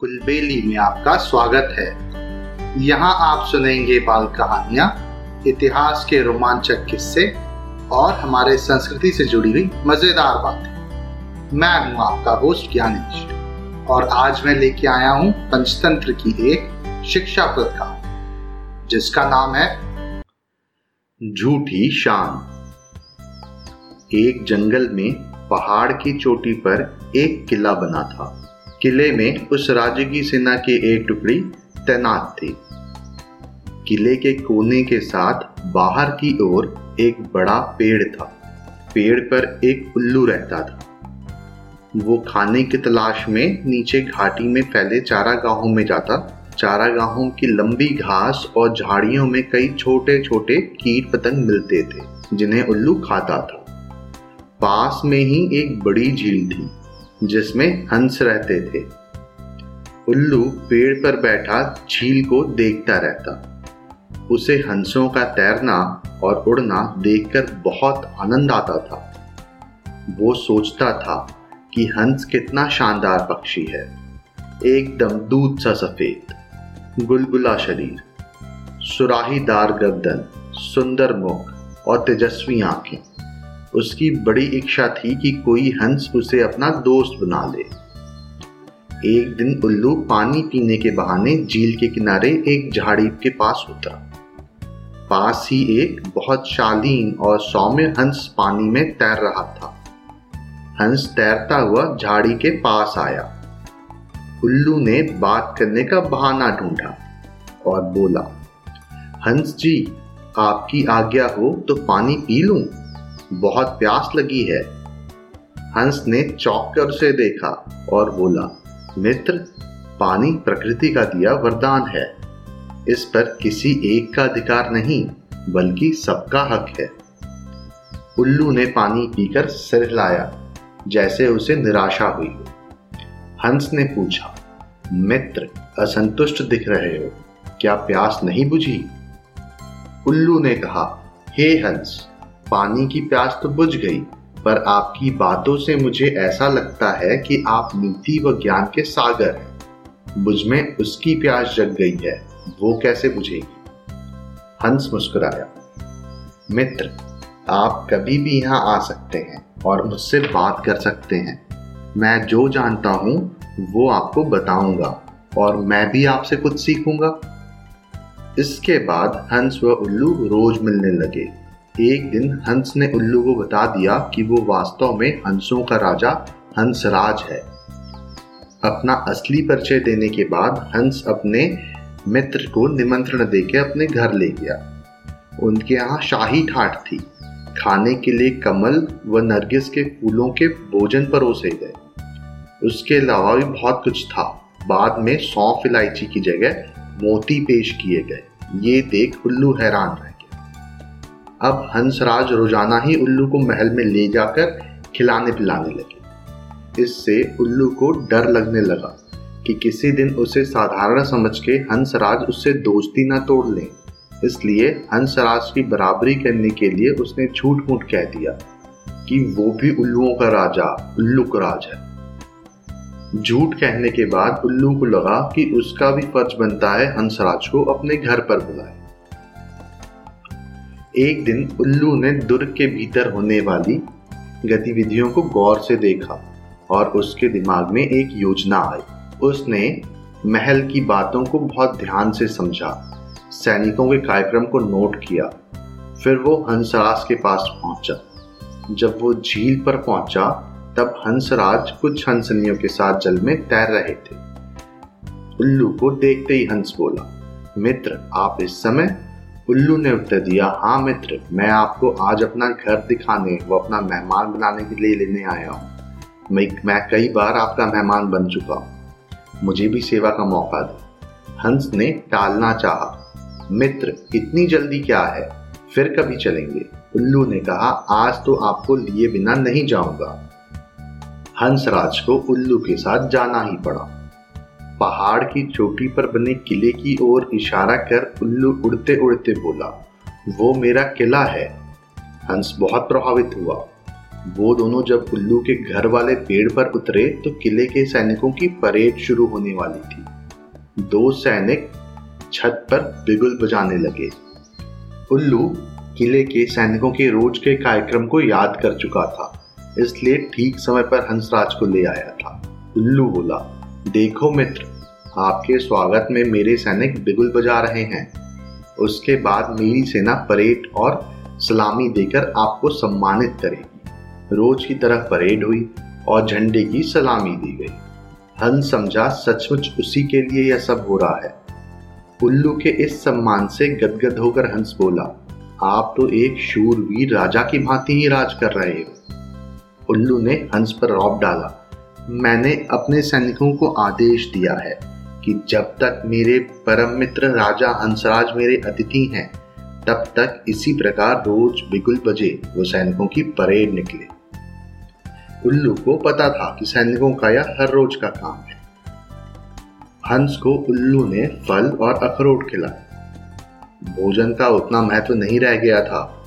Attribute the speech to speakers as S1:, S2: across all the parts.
S1: कुलबेली में आपका स्वागत है। यहाँ आप सुनेंगे बाल कहानियाँ, इतिहास के रोमांचक किस्से और हमारे संस्कृति से जुड़ी हुई मज़ेदार बातें। मैं हूँ आपका होस्ट ज्ञानेश और आज मैं लेके आया हूँ पंचतंत्र की एक शिक्षाप्रद कहानी जिसका नाम है
S2: झूठी शान। एक जंगल में पहाड़ की चोटी पर एक किला बना था। किले में उस राज्य की सेना की एक टुकड़ी तैनात थी। किले के कोने के साथ बाहर की ओर एक बड़ा पेड़ था। पेड़ पर एक उल्लू रहता था। वो खाने की तलाश में नीचे घाटी में फैले चारागाहों में जाता। चारागाहों की लंबी घास और झाड़ियों में कई छोटे छोटे कीट पतंग मिलते थे, जिन्हें उल्लू खाता था। पास में ही एक बड़ी झील थी। जिसमें हंस रहते थे। उल्लू पेड़ पर बैठा झील को देखता रहता। उसे हंसों का तैरना और उड़ना देखकर बहुत आनंद आता था। वो सोचता था कि हंस कितना शानदार पक्षी है। एकदम दूध सा सफ़ेद, गुलगुला शरीर, सुराहीदार गर्दन, सुंदर मुख और तेजस्वी आँखें। उसकी बड़ी इच्छा थी कि कोई हंस उसे अपना दोस्त बना ले। एक दिन उल्लू पानी पीने के बहाने झील के किनारे एक झाड़ी के पास उतरा। पास ही एक बहुत शालीन और सौम्य हंस पानी में तैर रहा था। हंस तैरता हुआ झाड़ी के पास आया। उल्लू ने बात करने का बहाना ढूंढा और बोला, हंस जी, आपकी आज्ञा हो तो पानी पी लूँ? बहुत प्यास लगी है। हंस ने चौंक कर उसे देखा और बोला, मित्र, पानी प्रकृति का दिया वरदान है। इस पर किसी एक का अधिकार नहीं, बल्कि सबका हक है। उल्लू ने पानी पीकर सिर हिलाया, जैसे उसे निराशा हुई। हंस ने पूछा, मित्र, असंतुष्ट दिख रहे हो? क्या प्यास नहीं बुझी? उल्लू ने कहा, हे हंस पानी की प्यास तो बुझ गई, पर आपकी बातों से मुझे ऐसा लगता है कि आप नीति व ज्ञान के सागर हैं। मुझमें उसकी प्यास जग गई है, वो कैसे बुझेगी? हंस मुस्कुराया। मित्र, आप कभी भी यहाँ आ सकते हैं और मुझसे बात कर सकते हैं। मैं जो जानता हूँ, वो आपको बताऊँगा और मैं भी आपसे कुछ सीखूँगा। इसके बाद हंस व उल्लू रोज मिलने लगे। एक दिन हंस ने उल्लू को बता दिया कि वो वास्तव में हंसों का राजा, हंसराज है। अपना असली परिचय देने के बाद हंस अपने मित्र को निमंत्रण देकर अपने घर ले गया। उनके यहाँ शाही ठाट थी। खाने के लिए कमल व नरगिस के फूलों के भोजन परोसे गए। उसके अलावा भी बहुत कुछ था। बाद में सौंफ इलायची की जगह मोती पेश किए गए। ये देख उल्लू हैरान रहे। अब हंसराज रोज़ाना ही उल्लू को महल में ले जाकर खिलाने पिलाने लगे। इससे उल्लू को डर लगने लगा कि किसी दिन उसे साधारण समझ के हंसराज उससे दोस्ती ना तोड़ लें। इसलिए हंसराज की बराबरी करने के लिए उसने झूठ मूठ कह दिया कि वो भी उल्लुओं का राजा, उल्लू का राज है। झूठ कहने के बाद उल्लू को लगा कि उसका भी फ़र्ज़ बनता है हंसराज को अपने घर पर बुलाए। एक दिन उल्लू ने दुर्ग के भीतर होने वाली गतिविधियों को गौर से देखा और उसके दिमाग में एक योजना आई। उसने महल की बातों को बहुत ध्यान से समझा। सैनिकों के कार्यक्रम को नोट किया। फिर वो हंसराज के पास पहुँचा। जब वो झील पर पहुँचा, तब हंसराज कुछ हंसनियों के साथ जल में तैर रहे थे। उल्लू को देखते ही हंस बोला, मित्र, आप इस समय उल्लू ने उत्तर दिया हाँ मित्र, मैं आपको आज अपना घर दिखाने व अपना मेहमान बनाने के लिए लेने आया हूँ। मैं मैं कई बार आपका मेहमान बन चुका हूँ। मुझे भी सेवा का मौका दे। हंस ने टालना चाहा, मित्र, इतनी जल्दी क्या है? फिर कभी चलेंगे। उल्लू ने कहा, आज तो आपको लिए बिना नहीं जाऊँगा। हंसराज को उल्लू के साथ जाना ही पड़ा। पहाड़ की चोटी पर बने किले की ओर इशारा कर उल्लू उड़ते उड़ते बोला, वो मेरा किला है। हंस बहुत प्रभावित हुआ। वो दोनों जब उल्लू के घर वाले पेड़ पर उतरे तो किले के सैनिकों की परेड शुरू होने वाली थी। दो सैनिक छत पर बिगुल बजाने लगे। उल्लू किले के सैनिकों के रोज के कार्यक्रम को याद कर चुका था, इसलिए ठीक समय पर हंसराज को ले आया था। उल्लू बोला, देखो मित्र आपके स्वागत में मेरे सैनिक बिगुल बजा रहे हैं। उसके बाद मेरी सेना परेड और सलामी देकर आपको सम्मानित करेगी रोज की तरह परेड हुई और झंडे की सलामी दी गई। हंस समझा, सचमुच उसी के लिए यह सब हो रहा है। उल्लू के इस सम्मान से गदगद होकर हंस बोला, आप तो एक शूरवीर राजा की भांति ही राज कर रहे हो। उल्लू ने हंस पर रौब डाला, मैंने अपने सैनिकों को आदेश दिया है। कि जब तक मेरे परम मित्र राजा हंसराज मेरे अतिथि हैं, तब तक इसी प्रकार रोज बिगुल बजे वो सैनिकों की परेड निकले। उल्लू को पता था कि सैनिकों का यह हर रोज का काम है। हंस को उल्लू ने फल और अखरोट खिलाया। भोजन का उतना महत्व नहीं रह गया था।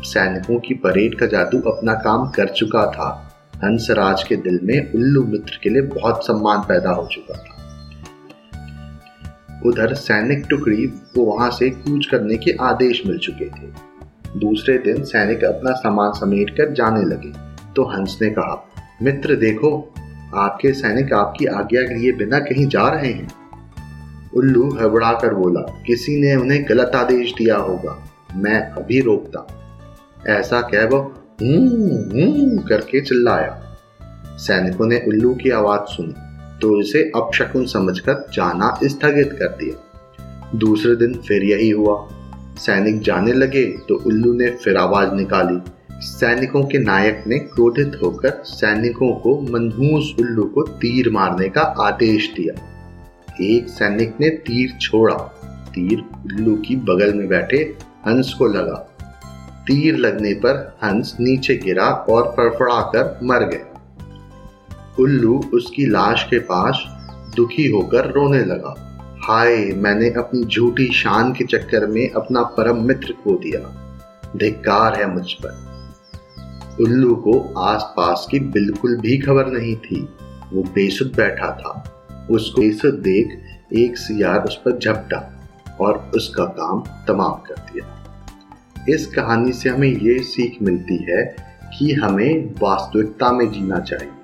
S2: सैनिकों की परेड का जादू अपना काम कर चुका था। हंसराज के दिल में उल्लू मित्र के लिए बहुत सम्मान पैदा हो चुका था। उधर सैनिक टुकड़ी को वहाँ से कूच करने के आदेश मिल चुके थे। दूसरे दिन सैनिक अपना सामान समेट कर जाने लगे। तो हंस ने कहा, मित्र, देखो, आपके सैनिक आपकी आज्ञा के लिए बिना कहीं जा रहे हैं। उल्लू हबड़ा कर बोला, किसी ने उन्हें गलत आदेश दिया होगा। मैं अभी रोकता ऐसा कह वो हूँ करके चिल्लाया। सैनिकों ने उल्लू की आवाज़ सुनी। तो इसे अपशकुन समझकर जाना स्थगित कर दिया। दूसरे दिन फिर यही हुआ। सैनिक जाने लगे तो उल्लू ने फिर आवाज़ निकाली। सैनिकों के नायक ने क्रोधित होकर सैनिकों को मनहूस उल्लू को तीर मारने का आदेश दिया। एक सैनिक ने तीर छोड़ा। तीर उल्लू की बगल में बैठे हंस को लगा। तीर लगने पर हंस नीचे गिरा और फड़फड़ाकर मर गया उल्लू उसकी लाश के पास दुखी होकर रोने लगा। हाय, मैंने अपनी झूठी शान के चक्कर में अपना परम मित्र खो दिया। धिक्कार है मुझ पर। उल्लू को आसपास की बिल्कुल भी खबर नहीं थी। वो बेसुध बैठा था। उसको बेसुध देख एक सियार उस पर झपटा और उसका काम तमाम कर दिया। इस कहानी से हमें ये सीख मिलती है कि हमें वास्तविकता में जीना चाहिए।